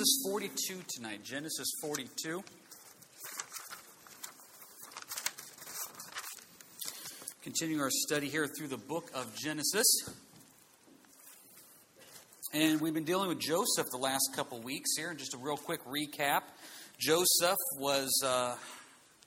Genesis 42 tonight. Genesis 42. Continuing our study here through the book of Genesis. And we've been dealing with Joseph the last couple weeks here. Just a real quick recap. Joseph was uh,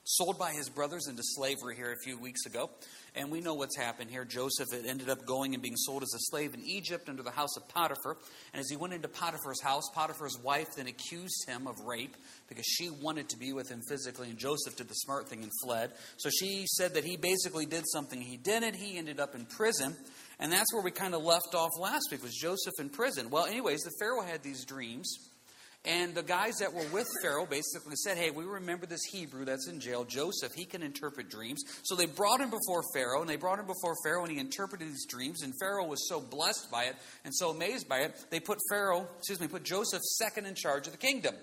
sold by his brothers into slavery here a few weeks ago. And we know what's happened here. Joseph ended up going and being sold as a slave in Egypt under the house of Potiphar. And as he went into Potiphar's house, Potiphar's wife then accused him of rape because she wanted to be with him physically. And Joseph did the smart thing and fled. So she said that he basically did something he didn't. He ended up in prison. And that's where we kind of left off last week was Joseph in prison. Well, anyways, the Pharaoh had these dreams. And the guys that were with Pharaoh basically said, Hey, we remember this Hebrew that's in jail, Joseph. He can interpret dreams. So they brought him before Pharaoh, and they brought him before Pharaoh, and he interpreted these dreams. And Pharaoh was so blessed by it and so amazed by it, they put Pharaoh, excuse me, put Joseph second in charge of the kingdom.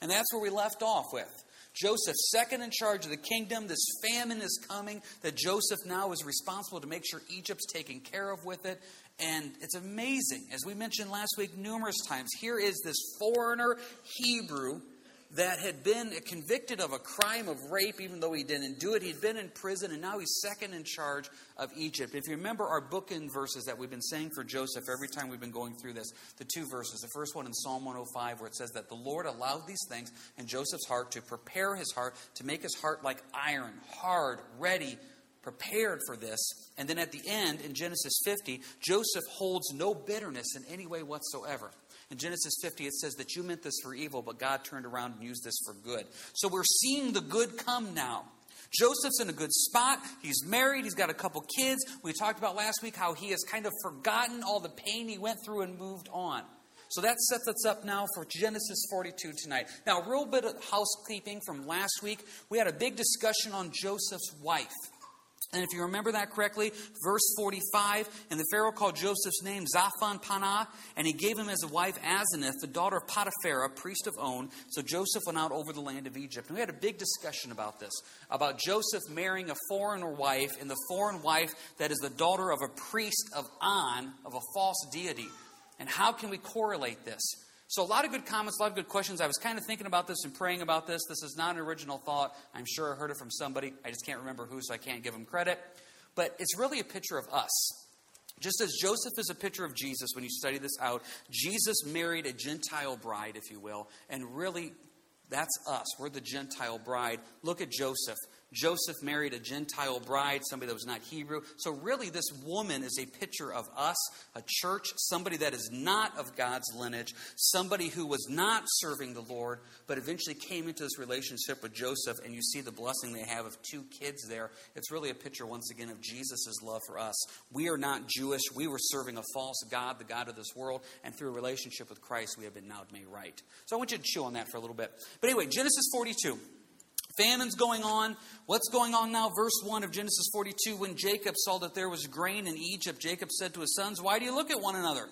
And that's where we left off with. Joseph, second in charge of the kingdom. This famine is coming that Joseph now is responsible to make sure Egypt's taken care of with it. And it's amazing. As we mentioned last week numerous times, here is this foreigner Hebrew that had been convicted of a crime of rape, even though he didn't do it. He'd been in prison, and now he's second in charge of Egypt. If you remember our bookend verses that we've been saying for Joseph every time we've been going through this, the two verses. The first one in Psalm 105, where it says that the Lord allowed these things in Joseph's heart to prepare his heart, to make his heart like iron, hard, ready, prepared for this. And then at the end, in Genesis 50, Joseph holds no bitterness in any way whatsoever. In Genesis 50, it says that you meant this for evil, but God turned around and used this for good. So we're seeing the good come now. Joseph's in a good spot. He's married. He's got a couple kids. We talked about last week how he has kind of forgotten all the pain he went through and moved on. So that sets us up now for Genesis 42 tonight. Now, a real bit of housekeeping from last week. We had a big discussion on Joseph's wife. And if you remember that correctly, verse 45, and the Pharaoh called Joseph's name Zaphnath-Paaneah, and he gave him as a wife Asenath, the daughter of Potiphar, priest of On. So Joseph went out over the land of Egypt. And we had a big discussion about this, about Joseph marrying a foreigner wife, and the foreign wife that is the daughter of a priest of On, of a false deity. And how can we correlate this? So, a lot of good comments, a lot of good questions. I was kind of thinking about this and praying about this. This is not an original thought. I'm sure I heard it from somebody. I just can't remember who, so I can't give them credit. But it's really a picture of us. Just as Joseph is a picture of Jesus when you study this out, Jesus married a Gentile bride, if you will, and really that's us. We're the Gentile bride. Look at Joseph. Joseph married a Gentile bride, somebody that was not Hebrew. So, really, this woman is a picture of us, a church, somebody that is not of God's lineage, somebody who was not serving the Lord, but eventually came into this relationship with Joseph, and you see the blessing they have of two kids there. It's really a picture, once again, of Jesus' love for us. We are not Jewish. We were serving a false God, the God of this world, and through a relationship with Christ, we have been now made right. So, I want you to chew on that for a little bit. But anyway, Genesis 42. Famine's going on. What's going on now? Verse 1 of Genesis 42 When Jacob saw that there was grain in Egypt, Jacob said to his sons, Why do you look at one another?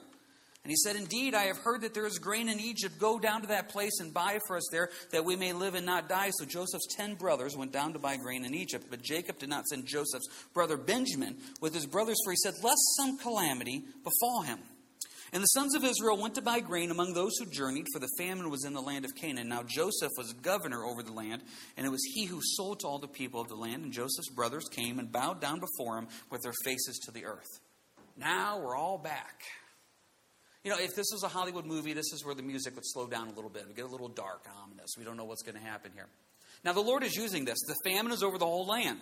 And he said, Indeed, I have heard that there is grain in Egypt. Go down to that place and buy for us there, that we may live and not die. So Joseph's ten brothers went down to buy grain in Egypt. But Jacob did not send Joseph's brother Benjamin with his brothers, for he said, Lest some calamity befall him. And the sons of Israel went to buy grain among those who journeyed, for the famine was in the land of Canaan. Now Joseph was governor over the land, and it was he who sold to all the people of the land. And Joseph's brothers came and bowed down before him with their faces to the earth. Now we're all back. You know, if this was a Hollywood movie, this is where the music would slow down a little bit. It would get a little dark ominous. We don't know what's going to happen here. Now, the Lord is using this. The famine is over the whole land.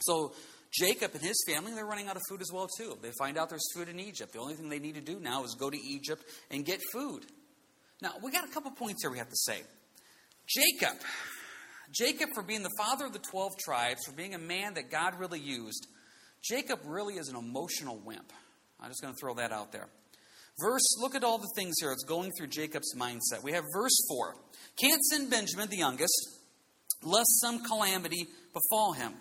So Jacob and his family, they're running out of food as well, too. They find out there's food in Egypt. The only thing they need to do now is go to Egypt and get food. Now, we got a couple points here we have to say. Jacob, Jacob, for being the father of the 12 tribes, for being a man that God really used, Jacob really is an emotional wimp. I'm just going to throw that out there. Verse, look at all the things here. It's going through Jacob's mindset. We have verse 4. Can't send Benjamin, the youngest, lest some calamity befall him.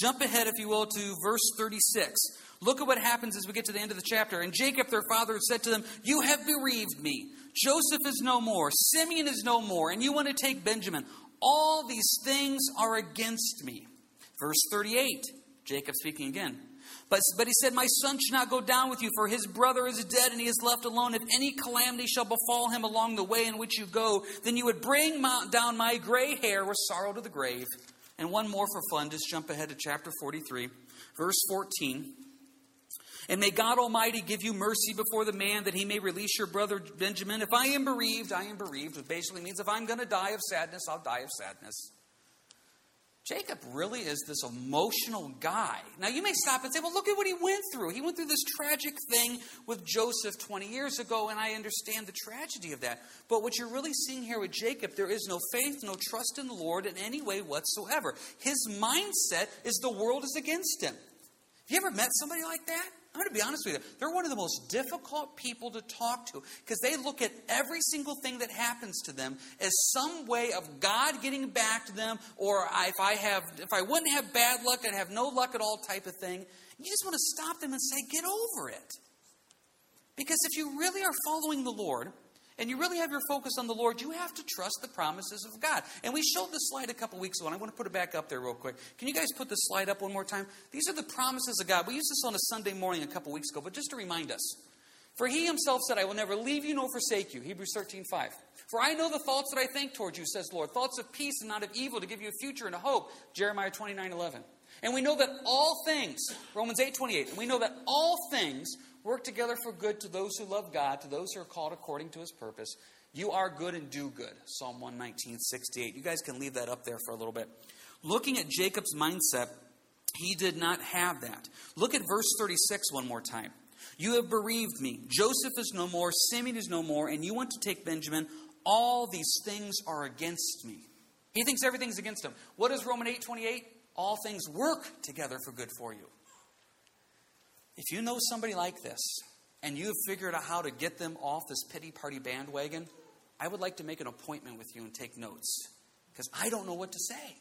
Jump ahead, if you will, to verse 36. Look at what happens as we get to the end of the chapter. And Jacob, their father, said to them, You have bereaved me. Joseph is no more. Simeon is no more. And you want to take Benjamin. All these things are against me. Verse 38, Jacob speaking again. But, but he said, My son should not go down with you, for his brother is dead and he is left alone. If any calamity shall befall him along the way in which you go, then you would bring down my gray hair with sorrow to the grave. And one more for fun, just jump ahead to chapter 43, verse 14. And may God Almighty give you mercy before the man that he may release your brother Benjamin. If I am bereaved, I am bereaved, which basically means if I'm going to die of sadness, I'll die of sadness. Jacob really is this emotional guy. Now, you may stop and say, well, look at what he went through. He went through this tragic thing with Joseph 20 years ago, and I understand the tragedy of that. But what you're really seeing here with Jacob, there is no faith, no trust in the Lord in any way whatsoever. His mindset is the world is against him. Have you ever met somebody like that? I'm going to be honest with you. They're one of the most difficult people to talk to because they look at every single thing that happens to them as some way of God getting back to them, or if I have, if I wouldn't have bad luck, I'd have no luck at all, type of thing. You just want to stop them and say, "Get over it," because if you really are following the Lord, and you really have your focus on the Lord, you have to trust the promises of God. And we showed this slide a couple weeks ago, and I want to put it back up there real quick. Can you guys put this slide up one more time? These are the promises of God. We used this on a Sunday morning a couple weeks ago, but just to remind us. For he himself said, I will never leave you nor forsake you. Hebrews 13, 5. For I know the thoughts that I think towards you, says Lord, thoughts of peace and not of evil to give you a future and a hope. Jeremiah 29, 11. And we know that all things, Romans 8, 28, and we know that all things work together for good to those who love God, to those who are called according to his purpose. You are good and do good. Psalm 119, 68. You guys can leave that up there for a little bit. Looking at Jacob's mindset, he did not have that. Look at verse 36 one more time. You have bereaved me. Joseph is no more. Simeon is no more. And you want to take Benjamin. All these things are against me. He thinks everything's against him. What is Romans 8 28? All things work together for good for you. If you know somebody like this and you have figured out how to get them off this pity party bandwagon, I would like to make an appointment with you and take notes because I don't know what to say.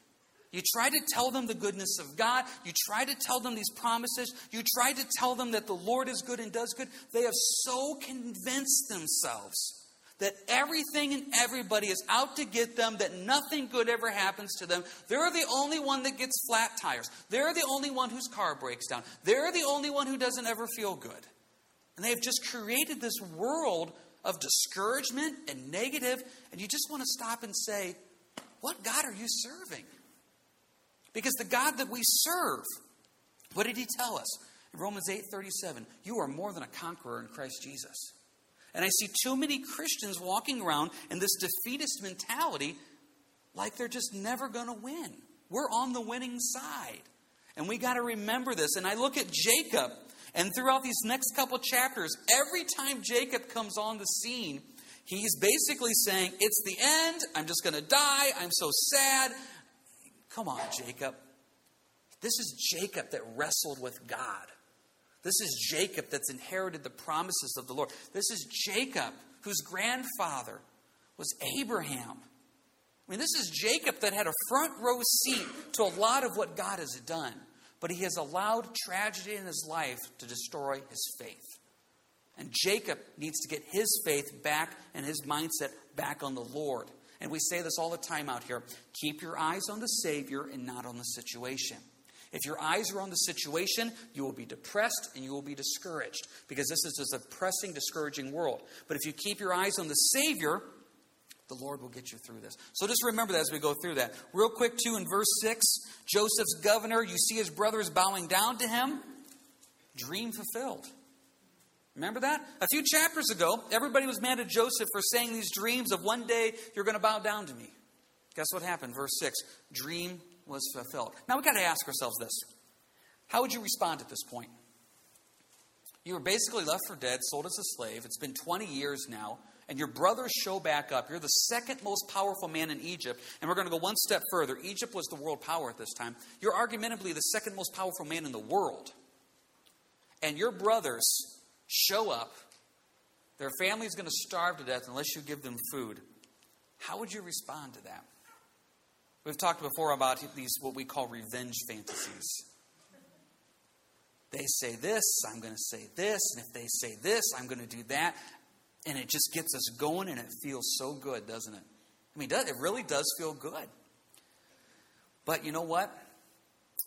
You try to tell them the goodness of God. You try to tell them these promises. You try to tell them that the Lord is good and does good. They have so convinced themselves that everything and everybody is out to get them, that nothing good ever happens to them. They're the only one that gets flat tires. They're the only one whose car breaks down. They're the only one who doesn't ever feel good. And they have just created this world of discouragement and negative, and you just want to stop and say, What God are you serving? Because the God that we serve, what did he tell us? In Romans 8 37, you are more than a conqueror in Christ Jesus. And I see too many Christians walking around in this defeatist mentality like they're just never going to win. We're on the winning side. And we got to remember this. And I look at Jacob, and throughout these next couple chapters, every time Jacob comes on the scene, he's basically saying, It's the end. I'm just going to die. I'm so sad. Come on, Jacob. This is Jacob that wrestled with God. This is Jacob that's inherited the promises of the Lord. This is Jacob whose grandfather was Abraham. I mean, this is Jacob that had a front row seat to a lot of what God has done, but he has allowed tragedy in his life to destroy his faith. And Jacob needs to get his faith back and his mindset back on the Lord. And we say this all the time out here keep your eyes on the Savior and not on the situation. If your eyes are on the situation, you will be depressed and you will be discouraged because this is just a depressing, discouraging world. But if you keep your eyes on the Savior, the Lord will get you through this. So just remember that as we go through that. Real quick, too, in verse 6, Joseph's governor, you see his brothers bowing down to him. Dream fulfilled. Remember that? A few chapters ago, everybody was mad at Joseph for saying these dreams of one day you're going to bow down to me. Guess what happened? Verse 6 Dream was fulfilled. Now we've got to ask ourselves this How would you respond at this point? You were basically left for dead, sold as a slave. It's been 20 years now, and your brothers show back up. You're the second most powerful man in Egypt, and we're going to go one step further. Egypt was the world power at this time. You're argumentably the second most powerful man in the world. And your brothers show up. Their family's going to starve to death unless you give them food. How would you respond to that? We've talked before about these, what we call revenge fantasies. They say this, I'm going to say this, and if they say this, I'm going to do that. And it just gets us going, and it feels so good, doesn't it? I mean, it really does feel good. But you know what?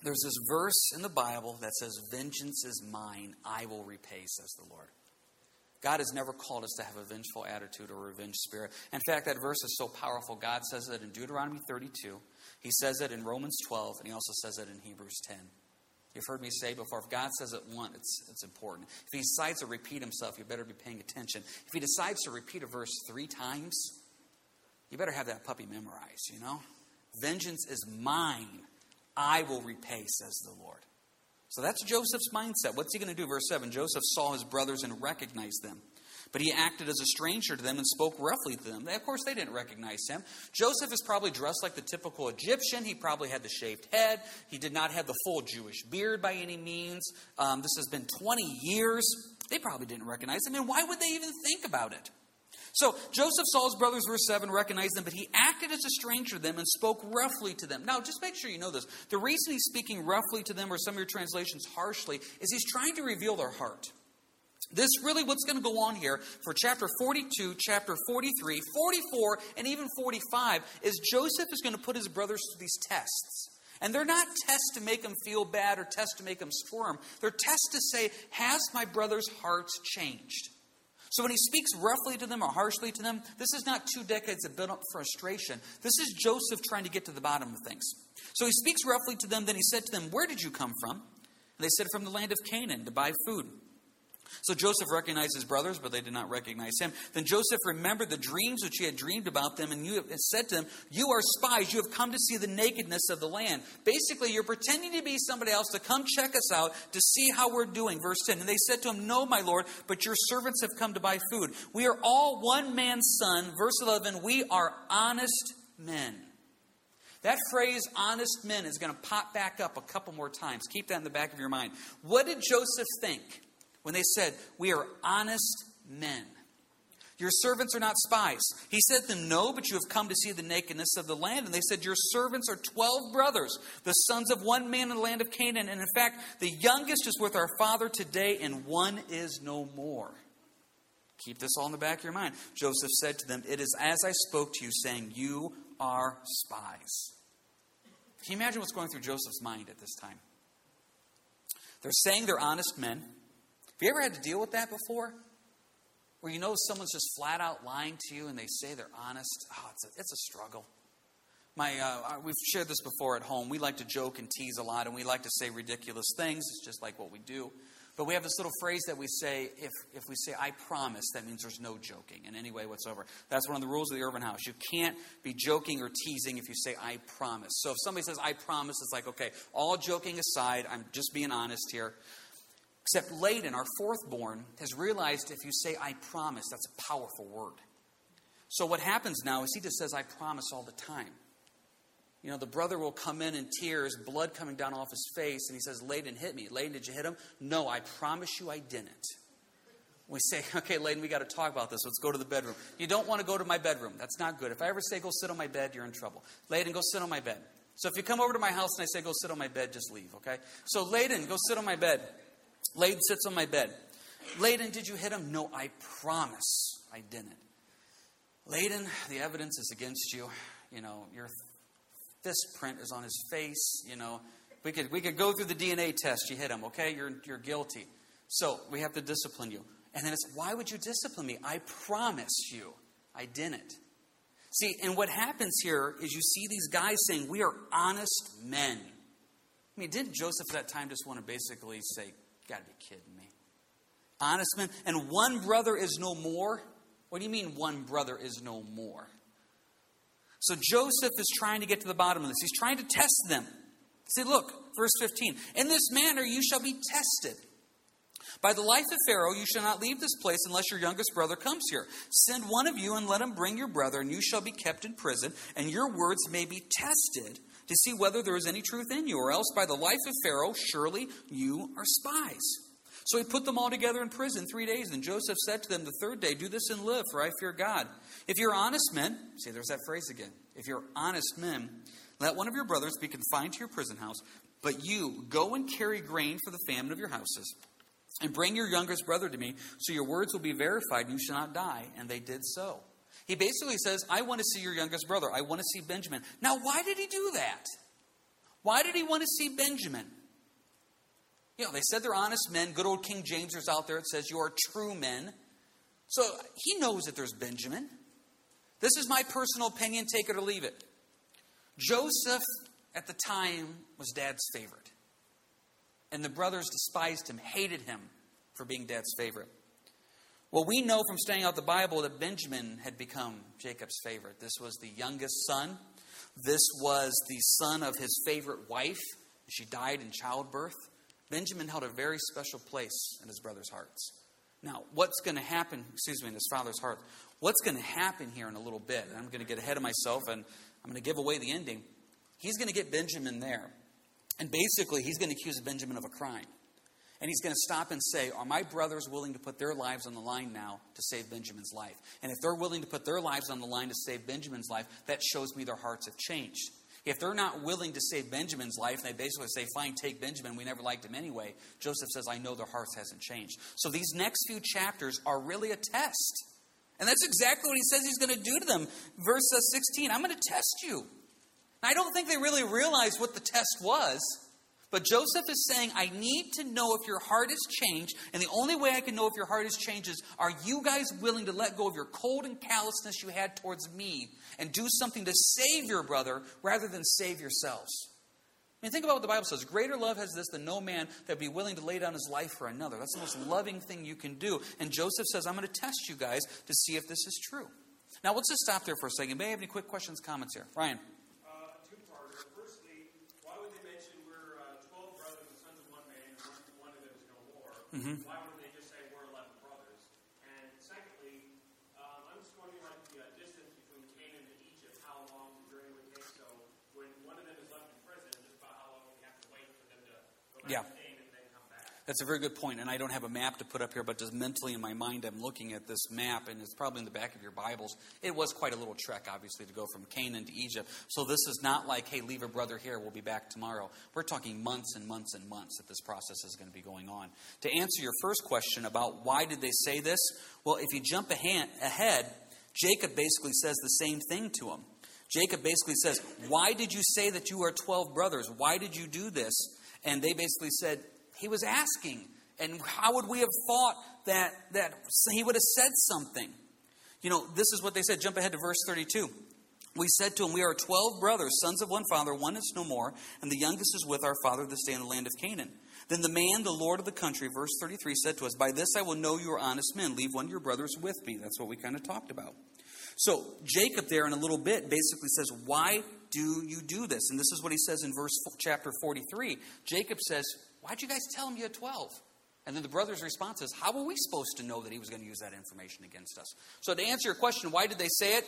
there's this verse in the Bible that says, Vengeance is mine, I will repay, says the Lord. God has never called us to have a vengeful attitude or a revenge spirit. In fact, that verse is so powerful. God says it in Deuteronomy 32. He says it in Romans 12, and he also says it in Hebrews 10. You've heard me say before, if God says it once, it's, it's important. If he decides to repeat himself, you better be paying attention. If he decides to repeat a verse three times, you better have that puppy memorized, you know? Vengeance is mine. I will repay, says the Lord. So that's Joseph's mindset. What's he going to do? Verse 7 Joseph saw his brothers and recognized them. But he acted as a stranger to them and spoke roughly to them. Of course, they didn't recognize him. Joseph is probably dressed like the typical Egyptian. He probably had the shaved head. He did not have the full Jewish beard by any means. Um, this has been 20 years. They probably didn't recognize him. And why would they even think about it? So Joseph saw his brothers, verse 7, recognized them, but he acted as a stranger to them and spoke roughly to them. Now, just make sure you know this. The reason he's speaking roughly to them, or some of your translations harshly, is he's trying to reveal their heart. This really what's going to go on here for chapter 42, chapter 43, 44, and even 45 is Joseph is going to put his brothers through these tests. And they're not tests to make them feel bad or tests to make them squirm. They're tests to say, Has my brothers' hearts changed? So when he speaks roughly to them or harshly to them, this is not two decades of built up frustration. This is Joseph trying to get to the bottom of things. So he speaks roughly to them, then he said to them, Where did you come from? And they said, From the land of Canaan to buy food. So Joseph recognized his brothers, but they did not recognize him. Then Joseph remembered the dreams which he had dreamed about them, and you said to them, You are spies. You have come to see the nakedness of the land. Basically, you're pretending to be somebody else to come check us out to see how we're doing. Verse 10. And they said to him, No, my Lord, but your servants have come to buy food. We are all one man's son. Verse 11. We are honest men. That phrase, honest men, is going to pop back up a couple more times. Keep that in the back of your mind. What did Joseph think? When they said, We are honest men. Your servants are not spies. He said to them, No, but you have come to see the nakedness of the land. And they said, Your servants are twelve brothers, the sons of one man in the land of Canaan. And in fact, the youngest is with our father today, and one is no more. Keep this all in the back of your mind. Joseph said to them, It is as I spoke to you, saying, You are spies. Can you imagine what's going through Joseph's mind at this time? They're saying they're honest men. Have you ever had to deal with that before? Where you know someone's just flat out lying to you and they say they're honest? Oh, it's a, it's a struggle. My, uh, we've shared this before at home. We like to joke and tease a lot, and we like to say ridiculous things. It's just like what we do. But we have this little phrase that we say if, if we say, I promise, that means there's no joking in any way whatsoever. That's one of the rules of the Urban House. You can't be joking or teasing if you say, I promise. So if somebody says, I promise, it's like, okay, all joking aside, I'm just being honest here. Except Layden, our fourth born, has realized if you say, I promise, that's a powerful word. So what happens now is he just says, I promise all the time. You know, the brother will come in in tears, blood coming down off his face, and he says, Layden hit me. Layden, did you hit him? No, I promise you I didn't. We say, okay, Layden, we got to talk about this. Let's go to the bedroom. You don't want to go to my bedroom. That's not good. If I ever say, go sit on my bed, you're in trouble. Layden, go sit on my bed. So if you come over to my house and I say, go sit on my bed, just leave, okay? So Layden, go sit on my bed. Layden sits on my bed. Layden, did you hit him? No, I promise I didn't. Layden, the evidence is against you. You know, your fist print is on his face. You know, we could, we could go through the DNA test. You hit him, okay? You're, you're guilty. So we have to discipline you. And then it's, why would you discipline me? I promise you I didn't. See, and what happens here is you see these guys saying, We are honest men. I mean, didn't Joseph at that time just want to basically say, got to be kidding me. Honest men. And one brother is no more? What do you mean one brother is no more? So Joseph is trying to get to the bottom of this. He's trying to test them. See, look, verse 15. In this manner you shall be tested. By the life of Pharaoh, you shall not leave this place unless your youngest brother comes here. Send one of you and let him bring your brother, and you shall be kept in prison, and your words may be tested to see whether there is any truth in you, or else by the life of Pharaoh, surely you are spies. So he put them all together in prison three days. And Joseph said to them the third day, Do this and live, for I fear God. If you're honest men, see, there's that phrase again. If you're honest men, let one of your brothers be confined to your prison house, but you go and carry grain for the famine of your houses. And bring your youngest brother to me, so your words will be verified, and you shall not die. And they did so. He basically says, I want to see your youngest brother. I want to see Benjamin. Now, why did he do that? Why did he want to see Benjamin? You know, they said they're honest men. Good old King James is out there. It says you are true men. So he knows that there's Benjamin. This is my personal opinion. Take it or leave it. Joseph, at the time, was dad's favorite. And the brothers despised him, hated him for being dad's favorite. Well, we know from studying out the Bible that Benjamin had become Jacob's favorite. This was the youngest son. This was the son of his favorite wife. She died in childbirth. Benjamin held a very special place in his brother's hearts. Now, what's going to happen, excuse me, in his father's heart? What's going to happen here in a little bit? I'm going to get ahead of myself and I'm going to give away the ending. He's going to get Benjamin there. And basically, he's going to accuse Benjamin of a crime. And he's going to stop and say, Are my brothers willing to put their lives on the line now to save Benjamin's life? And if they're willing to put their lives on the line to save Benjamin's life, that shows me their hearts have changed. If they're not willing to save Benjamin's life, and they basically say, Fine, take Benjamin, we never liked him anyway, Joseph says, I know their hearts hasn't changed. So these next few chapters are really a test. And that's exactly what he says he's going to do to them. Verse uh, 16 I'm going to test you. I don't think they really realized what the test was. But Joseph is saying, I need to know if your heart has changed. And the only way I can know if your heart has changed is are you guys willing to let go of your cold and callousness you had towards me and do something to save your brother rather than save yourselves? I mean, think about what the Bible says. Greater love has this than no man that be willing to lay down his life for another. That's the most loving thing you can do. And Joseph says, I'm going to test you guys to see if this is true. Now, let's just stop there for a second. I have any quick questions, comments here? Ryan. Mm-hmm. Why would they just say we're 11 brothers? And secondly, um, I'm just wondering like the uh, distance between Canaan and Egypt, how long the journey would take. So when one of them is left in prison, just about how long we have to wait for them to go back yeah. to that's a very good point, and I don't have a map to put up here, but just mentally in my mind, I'm looking at this map, and it's probably in the back of your Bibles. It was quite a little trek, obviously, to go from Canaan to Egypt. So this is not like, hey, leave a brother here, we'll be back tomorrow. We're talking months and months and months that this process is going to be going on. To answer your first question about why did they say this, well, if you jump ahead, Jacob basically says the same thing to him. Jacob basically says, Why did you say that you are 12 brothers? Why did you do this? And they basically said, he was asking. And how would we have thought that, that he would have said something? You know, this is what they said. Jump ahead to verse 32. We said to him, We are 12 brothers, sons of one father, one is no more, and the youngest is with our father this day in the land of Canaan. Then the man, the Lord of the country, verse 33, said to us, By this I will know you are honest men. Leave one of your brothers with me. That's what we kind of talked about. So Jacob, there in a little bit, basically says, Why do you do this? And this is what he says in verse chapter 43. Jacob says, Why'd you guys tell him you had 12? And then the brother's response is, How were we supposed to know that he was going to use that information against us? So, to answer your question, why did they say it?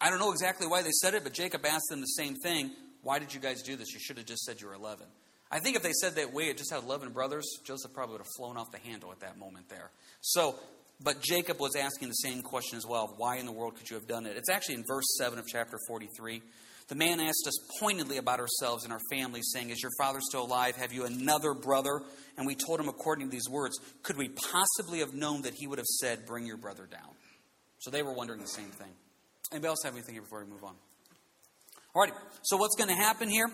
I don't know exactly why they said it, but Jacob asked them the same thing. Why did you guys do this? You should have just said you were 11. I think if they said that we had just had 11 brothers, Joseph probably would have flown off the handle at that moment there. So, but Jacob was asking the same question as well. Why in the world could you have done it? It's actually in verse 7 of chapter 43. The man asked us pointedly about ourselves and our family, saying, Is your father still alive? Have you another brother? And we told him according to these words, Could we possibly have known that he would have said, Bring your brother down? So they were wondering the same thing. Anybody else have anything here before we move on? All right, so what's going to happen here?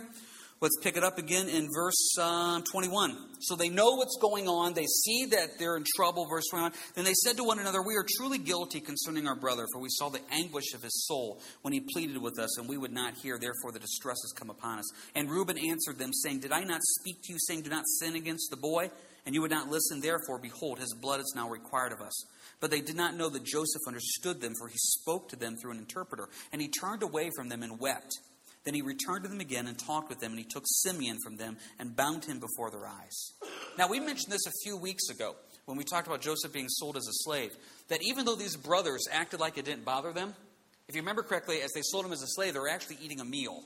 Let's pick it up again in verse uh, 21. So they know what's going on. They see that they're in trouble. Verse 21. Then they said to one another, We are truly guilty concerning our brother, for we saw the anguish of his soul when he pleaded with us, and we would not hear. Therefore, the distress has come upon us. And Reuben answered them, saying, Did I not speak to you, saying, Do not sin against the boy? And you would not listen. Therefore, behold, his blood is now required of us. But they did not know that Joseph understood them, for he spoke to them through an interpreter. And he turned away from them and wept. Then he returned to them again and talked with them, and he took Simeon from them and bound him before their eyes. Now, we mentioned this a few weeks ago when we talked about Joseph being sold as a slave, that even though these brothers acted like it didn't bother them, if you remember correctly, as they sold him as a slave, they were actually eating a meal.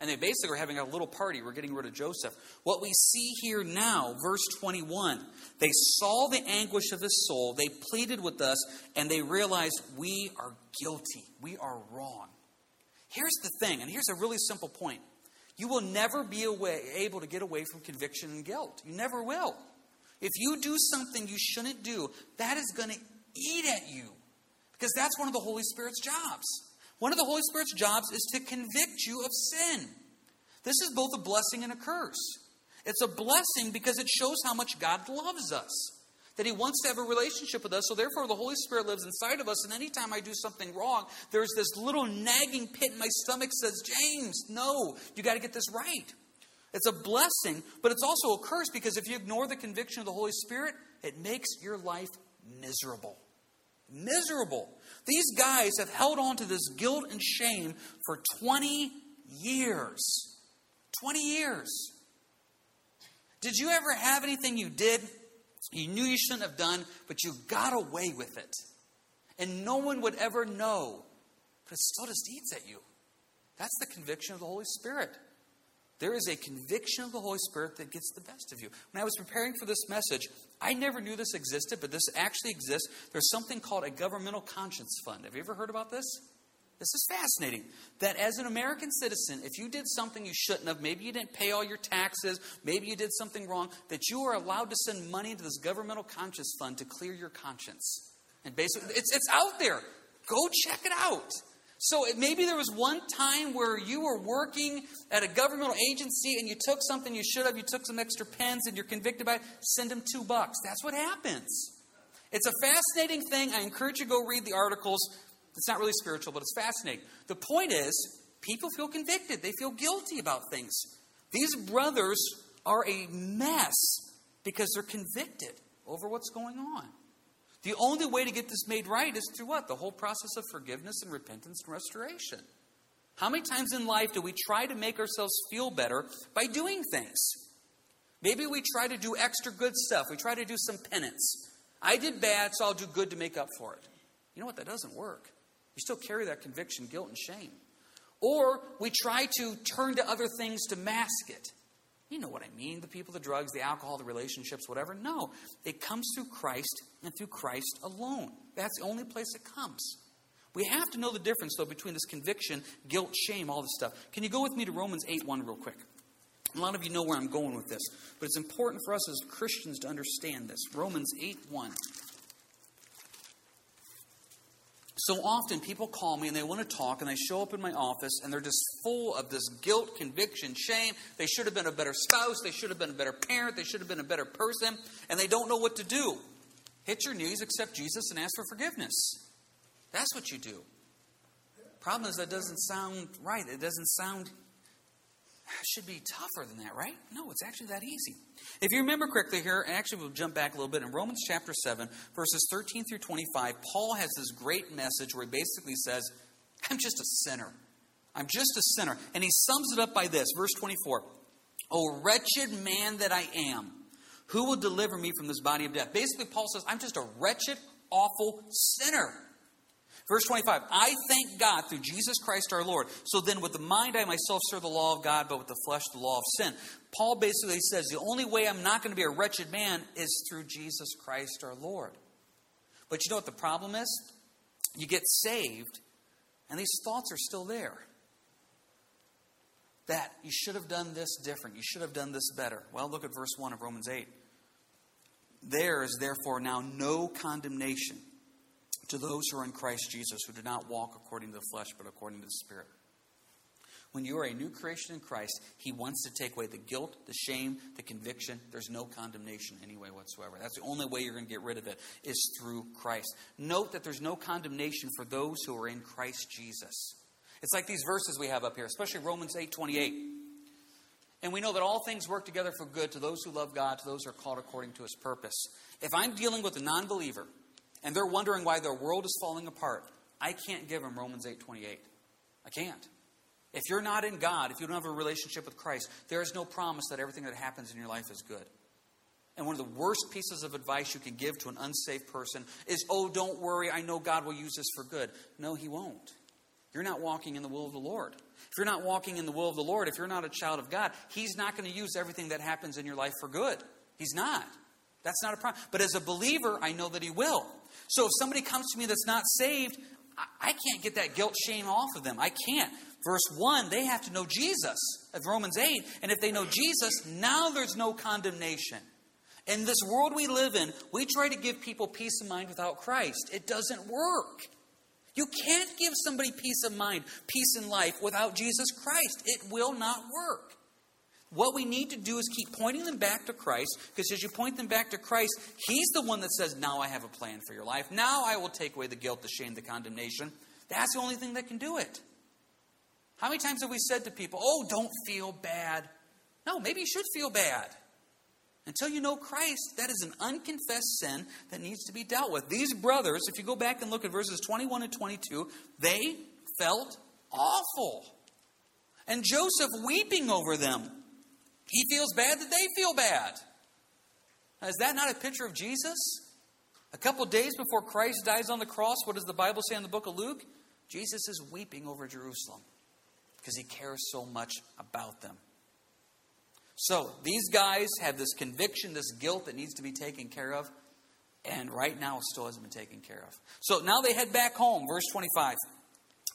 And they basically were having a little party. We're getting rid of Joseph. What we see here now, verse 21, they saw the anguish of his soul. They pleaded with us, and they realized we are guilty. We are wrong. Here's the thing, and here's a really simple point. You will never be away, able to get away from conviction and guilt. You never will. If you do something you shouldn't do, that is going to eat at you. Because that's one of the Holy Spirit's jobs. One of the Holy Spirit's jobs is to convict you of sin. This is both a blessing and a curse. It's a blessing because it shows how much God loves us that He wants to have a relationship with us. So, therefore, the Holy Spirit lives inside of us. And anytime I do something wrong, there's this little nagging pit in my stomach says, James, no, you got to get this right. It's a blessing, but it's also a curse because if you ignore the conviction of the Holy Spirit, it makes your life miserable. Miserable. These guys have held on to this guilt and shame for 20 years. 20 years. Did you ever have anything you did you knew you shouldn't have done, but you got away with it. And no one would ever know. But it still just eats at you. That's the conviction of the Holy Spirit. There is a conviction of the Holy Spirit that gets the best of you. When I was preparing for this message, I never knew this existed, but this actually exists. There's something called a governmental conscience fund. Have you ever heard about this? This is fascinating. That as an American citizen, if you did something you shouldn't have, maybe you didn't pay all your taxes, maybe you did something wrong, that you are allowed to send money to this governmental conscience fund to clear your conscience. And basically, it's, it's out there. Go check it out. So maybe there was one time where you were working at a governmental agency and you took something you should have, you took some extra pens and you're convicted by it, send them two bucks. That's what happens. It's a fascinating thing. I encourage you to go read the articles. It's not really spiritual, but it's fascinating. The point is, people feel convicted, they feel guilty about things. These brothers are a mess because they're convicted over what's going on. The only way to get this made right is through what? The whole process of forgiveness and repentance and restoration. How many times in life do we try to make ourselves feel better by doing things? Maybe we try to do extra good stuff. We try to do some penance. I did bad, so I'll do good to make up for it. You know what? That doesn't work. You still carry that conviction, guilt, and shame. Or we try to turn to other things to mask it. You know what I mean the people, the drugs, the alcohol, the relationships, whatever. No, it comes through Christ and through Christ alone. That's the only place it comes. We have to know the difference, though, between this conviction, guilt, shame, all this stuff. Can you go with me to Romans 8 1 real quick? A lot of you know where I'm going with this, but it's important for us as Christians to understand this. Romans 8 1. So often people call me and they want to talk, and they show up in my office and they're just full of this guilt, conviction, shame. They should have been a better spouse, they should have been a better parent, they should have been a better person, and they don't know what to do. Hit your knees, accept Jesus, and ask for forgiveness. That's what you do. Problem is, that doesn't sound right. It doesn't sound should be tougher than that, right? No, it's actually that easy. If you remember correctly here, actually we'll jump back a little bit, in Romans chapter 7, verses 13 through 25, Paul has this great message where he basically says, I'm just a sinner. I'm just a sinner. And he sums it up by this, verse 24. Oh, wretched man that I am, who will deliver me from this body of death? Basically, Paul says, I'm just a wretched, awful sinner. Verse 25, I thank God through Jesus Christ our Lord. So then, with the mind, I myself serve the law of God, but with the flesh, the law of sin. Paul basically says the only way I'm not going to be a wretched man is through Jesus Christ our Lord. But you know what the problem is? You get saved, and these thoughts are still there. That you should have done this different. You should have done this better. Well, look at verse 1 of Romans 8. There is therefore now no condemnation to those who are in Christ Jesus, who do not walk according to the flesh, but according to the Spirit. When you are a new creation in Christ, He wants to take away the guilt, the shame, the conviction. There's no condemnation anyway whatsoever. That's the only way you're going to get rid of it is through Christ. Note that there's no condemnation for those who are in Christ Jesus. It's like these verses we have up here, especially Romans 8 28. And we know that all things work together for good to those who love God, to those who are called according to his purpose. If I'm dealing with a non believer and they're wondering why their world is falling apart, I can't give them Romans 8:28. I can't. If you're not in God, if you don't have a relationship with Christ, there is no promise that everything that happens in your life is good. And one of the worst pieces of advice you can give to an unsafe person is, "Oh, don't worry, I know God will use this for good." No, he won't. You're not walking in the will of the Lord. If you're not walking in the will of the Lord, if you're not a child of God, he's not going to use everything that happens in your life for good. He's not. That's not a problem. But as a believer, I know that he will. So if somebody comes to me that's not saved, I, can't get that guilt shame off of them. I can't. Verse 1, they have to know Jesus of Romans 8. And if they know Jesus, now there's no condemnation. In this world we live in, we try to give people peace of mind without Christ. It doesn't work. You can't give somebody peace of mind, peace in life without Jesus Christ. It will not work. What we need to do is keep pointing them back to Christ, because as you point them back to Christ, He's the one that says, Now I have a plan for your life. Now I will take away the guilt, the shame, the condemnation. That's the only thing that can do it. How many times have we said to people, Oh, don't feel bad? No, maybe you should feel bad. Until you know Christ, that is an unconfessed sin that needs to be dealt with. These brothers, if you go back and look at verses 21 and 22, they felt awful. And Joseph weeping over them. He feels bad that they feel bad. Is that not a picture of Jesus? A couple days before Christ dies on the cross, what does the Bible say in the book of Luke? Jesus is weeping over Jerusalem because he cares so much about them. So, these guys have this conviction, this guilt that needs to be taken care of, and right now it still hasn't been taken care of. So now they head back home, verse 25.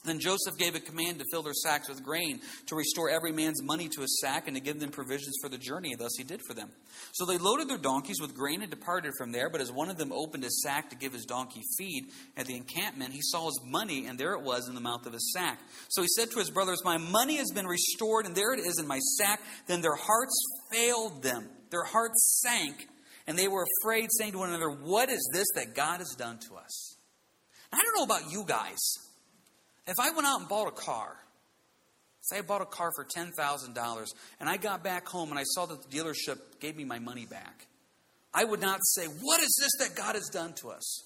Then Joseph gave a command to fill their sacks with grain, to restore every man's money to his sack, and to give them provisions for the journey. Thus he did for them. So they loaded their donkeys with grain and departed from there. But as one of them opened his sack to give his donkey feed at the encampment, he saw his money, and there it was in the mouth of his sack. So he said to his brothers, My money has been restored, and there it is in my sack. Then their hearts failed them, their hearts sank, and they were afraid, saying to one another, What is this that God has done to us? I don't know about you guys. If I went out and bought a car, say I bought a car for $10,000 and I got back home and I saw that the dealership gave me my money back, I would not say, What is this that God has done to us?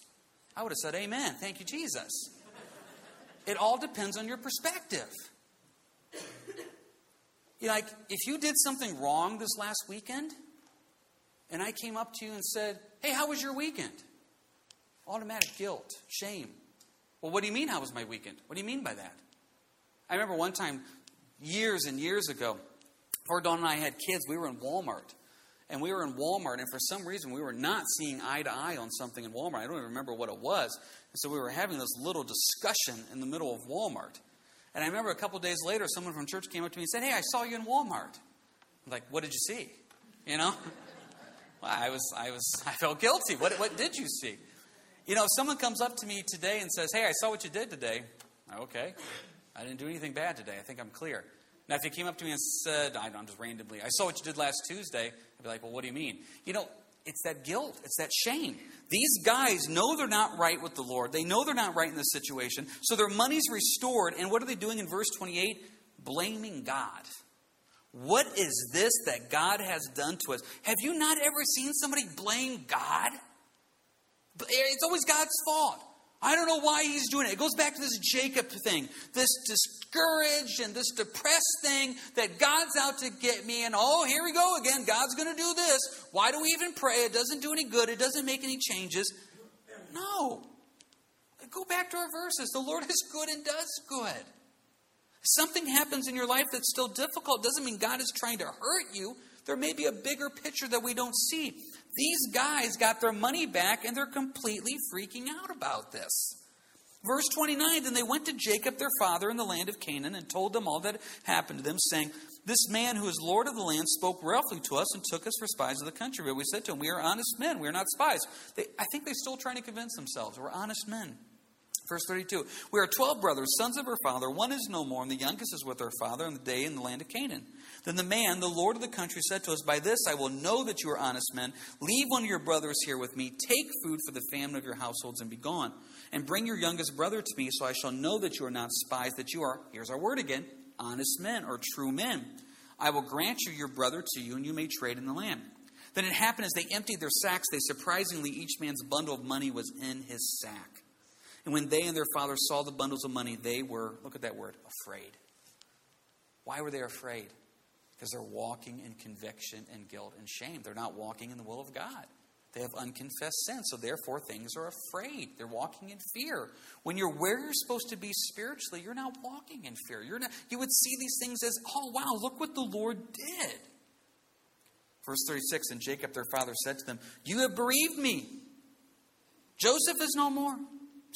I would have said, Amen. Thank you, Jesus. It all depends on your perspective. You know, like, if you did something wrong this last weekend and I came up to you and said, Hey, how was your weekend? Automatic guilt, shame, well, what do you mean, how was my weekend? What do you mean by that? I remember one time, years and years ago, before Dawn and I had kids, we were in Walmart. And we were in Walmart, and for some reason, we were not seeing eye to eye on something in Walmart. I don't even remember what it was. And so we were having this little discussion in the middle of Walmart. And I remember a couple days later, someone from church came up to me and said, Hey, I saw you in Walmart. I'm like, what did you see? You know? Well, I was, I was, I felt guilty. What, what did you see? You know, if someone comes up to me today and says, Hey, I saw what you did today, okay. I didn't do anything bad today. I think I'm clear. Now, if you came up to me and said, I don't just randomly, I saw what you did last Tuesday, I'd be like, Well, what do you mean? You know, it's that guilt, it's that shame. These guys know they're not right with the Lord. They know they're not right in this situation. So their money's restored. And what are they doing in verse 28? Blaming God. What is this that God has done to us? Have you not ever seen somebody blame God? It's always God's fault. I don't know why he's doing it. It goes back to this Jacob thing, this discouraged and this depressed thing that God's out to get me, and oh, here we go again. God's going to do this. Why do we even pray? It doesn't do any good, it doesn't make any changes. No. Go back to our verses. The Lord is good and does good. Something happens in your life that's still difficult doesn't mean God is trying to hurt you. There may be a bigger picture that we don't see. These guys got their money back and they're completely freaking out about this. Verse 29 Then they went to Jacob, their father, in the land of Canaan, and told them all that happened to them, saying, This man who is Lord of the land spoke roughly to us and took us for spies of the country. But we said to him, We are honest men, we are not spies. They, I think they're still trying to convince themselves we're honest men. Verse 32 We are twelve brothers, sons of our father. One is no more, and the youngest is with our father in the day in the land of Canaan. Then the man, the Lord of the country, said to us, By this I will know that you are honest men. Leave one of your brothers here with me. Take food for the family of your households and be gone. And bring your youngest brother to me, so I shall know that you are not spies, that you are, here's our word again, honest men or true men. I will grant you your brother to you, and you may trade in the land. Then it happened as they emptied their sacks, they surprisingly, each man's bundle of money was in his sack. And when they and their father saw the bundles of money, they were, look at that word, afraid. Why were they afraid? Because they're walking in conviction and guilt and shame. They're not walking in the will of God. They have unconfessed sin, so therefore things are afraid. They're walking in fear. When you're where you're supposed to be spiritually, you're not walking in fear. You're not, you would see these things as, oh, wow, look what the Lord did. Verse 36 And Jacob, their father, said to them, You have bereaved me. Joseph is no more.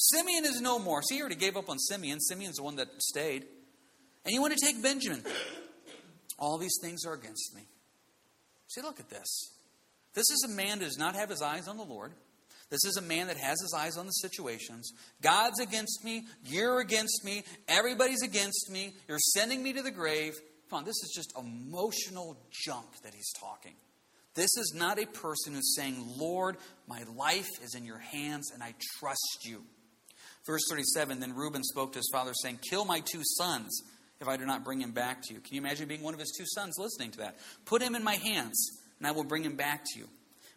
Simeon is no more. See, he already gave up on Simeon. Simeon's the one that stayed. And you want to take Benjamin. All these things are against me. See, look at this. This is a man that does not have his eyes on the Lord. This is a man that has his eyes on the situations. God's against me. You're against me. Everybody's against me. You're sending me to the grave. Come on, this is just emotional junk that he's talking. This is not a person who's saying, Lord, my life is in your hands and I trust you. Verse 37 Then Reuben spoke to his father, saying, Kill my two sons if I do not bring him back to you. Can you imagine being one of his two sons listening to that? Put him in my hands, and I will bring him back to you.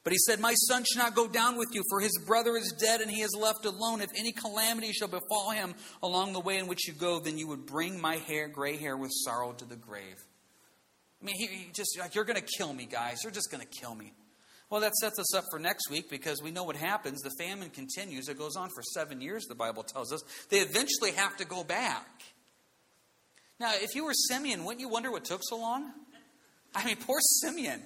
But he said, My son shall not go down with you, for his brother is dead, and he is left alone. If any calamity shall befall him along the way in which you go, then you would bring my hair, gray hair, with sorrow to the grave. I mean, he, he just like you're going to kill me, guys. You're just going to kill me. Well, that sets us up for next week because we know what happens. The famine continues. It goes on for seven years, the Bible tells us. They eventually have to go back. Now, if you were Simeon, wouldn't you wonder what took so long? I mean, poor Simeon.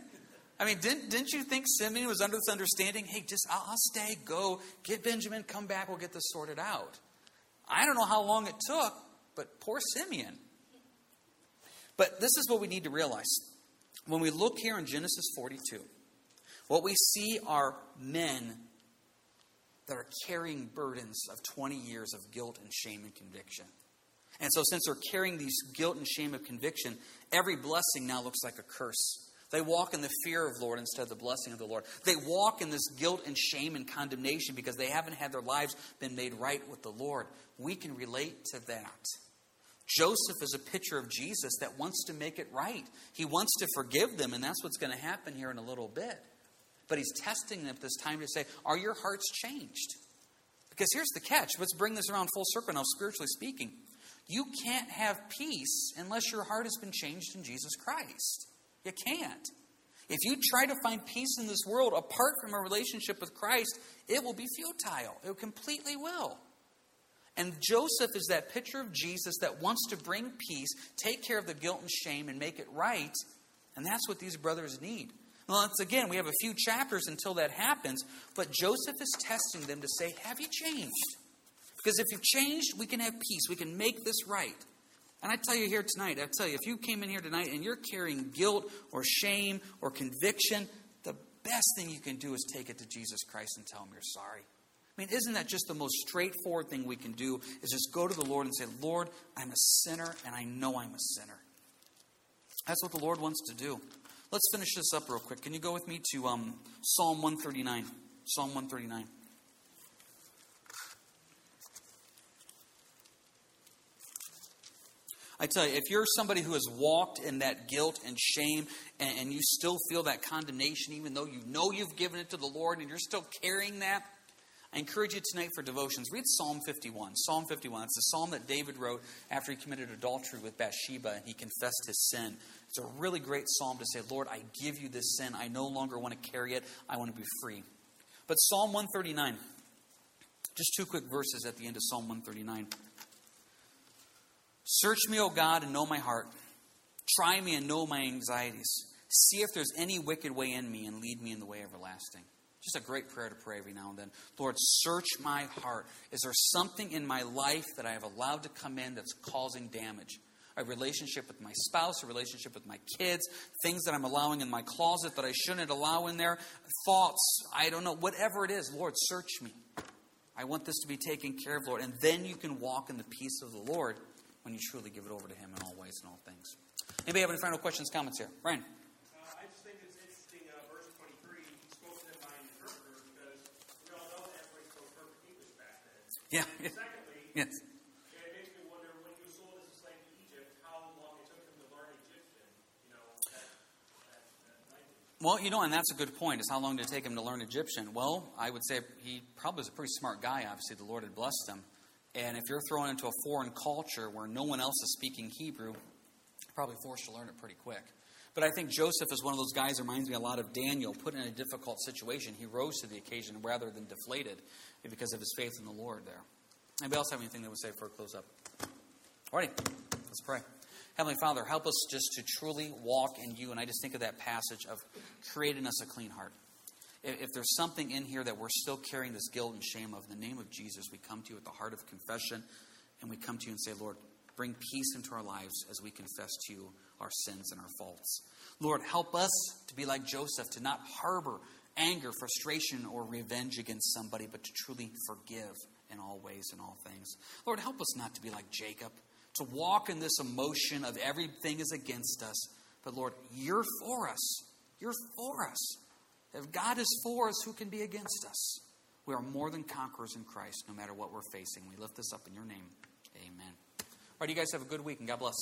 I mean, didn't, didn't you think Simeon was under this understanding? Hey, just I'll, I'll stay, go, get Benjamin, come back, we'll get this sorted out. I don't know how long it took, but poor Simeon. But this is what we need to realize. When we look here in Genesis 42, what we see are men that are carrying burdens of 20 years of guilt and shame and conviction. And so, since they're carrying these guilt and shame of conviction, every blessing now looks like a curse. They walk in the fear of the Lord instead of the blessing of the Lord. They walk in this guilt and shame and condemnation because they haven't had their lives been made right with the Lord. We can relate to that. Joseph is a picture of Jesus that wants to make it right. He wants to forgive them, and that's what's going to happen here in a little bit. But he's testing them at this time to say, Are your hearts changed? Because here's the catch. Let's bring this around full circle now, spiritually speaking. You can't have peace unless your heart has been changed in Jesus Christ. You can't. If you try to find peace in this world apart from a relationship with Christ, it will be futile. It completely will. And Joseph is that picture of Jesus that wants to bring peace, take care of the guilt and shame, and make it right. And that's what these brothers need. Once again, we have a few chapters until that happens, but Joseph is testing them to say, Have you changed? Because if you've changed, we can have peace. We can make this right. And I tell you here tonight, I tell you, if you came in here tonight and you're carrying guilt or shame or conviction, the best thing you can do is take it to Jesus Christ and tell him you're sorry. I mean, isn't that just the most straightforward thing we can do? Is just go to the Lord and say, Lord, I'm a sinner and I know I'm a sinner. That's what the Lord wants to do. Let's finish this up real quick. Can you go with me to um, Psalm 139? Psalm 139. I tell you, if you're somebody who has walked in that guilt and shame and, and, you still feel that condemnation, even though you know you've given it to the Lord and you're still carrying that, I encourage you tonight for devotions. Read Psalm 51. Psalm 51. It's a psalm that David wrote after he committed adultery with Bathsheba and he confessed his sin. It's a really great psalm to say, Lord, I give you this sin. I no longer want to carry it. I want to be free. But Psalm 139, just two quick verses at the end of Psalm 139. Search me, O God, and know my heart. Try me and know my anxieties. See if there's any wicked way in me and lead me in the way everlasting. Just a great prayer to pray every now and then. Lord, search my heart. Is there something in my life that I have allowed to come in that's causing damage? A relationship with my spouse, a relationship with my kids, things that I'm allowing in my closet that I shouldn't allow in there, thoughts, I don't know, whatever it is. Lord, search me. I want this to be taken care of, Lord. And then you can walk in the peace of the Lord when you truly give it over to Him in all ways and all things. Anybody have any final questions, comments here? Brian. Uh, I just think it's interesting, uh, verse 23, he spoke to them by an interpreter because we all know that everybody spoke perfect English back then. Yeah. And secondly, Yes. it makes me wonder when you were sold as a slave to Egypt, how long it took him to learn Egyptian, you know, that, that, that language. Well, you know, and that's a good point. Is how long did it take him to learn Egyptian? Well, I would say he probably was a pretty smart guy. Obviously, the Lord had blessed him. And if you're thrown into a foreign culture where no one else is speaking Hebrew, probably forced to learn it pretty quick. But I think Joseph is one of those guys reminds me a lot of Daniel, put in a difficult situation. He rose to the occasion rather than deflated because of his faith in the Lord there. Anybody else have anything they would say for a close up? Alrighty, let's pray. Heavenly Father, help us just to truly walk in you. And I just think of that passage of creating us a clean heart. If, there's something in here that we're still carrying this guilt and shame of, in the name of Jesus, we come to you with the heart of confession and we come to you and say, Lord, bring peace into our lives as we confess to you our sins and our faults. Lord, help us to be like Joseph, to not harbor anger, frustration, or revenge against somebody, but to truly forgive in all ways and all things. Lord, help us not to be like Jacob, to walk in this emotion of everything is against us. But Lord, you're for us. You're for us. If God is for us, who can be against us? We are more than conquerors in Christ, no matter what we're facing. We lift this up in your name. Amen. All right, you guys have a good week, and God bless.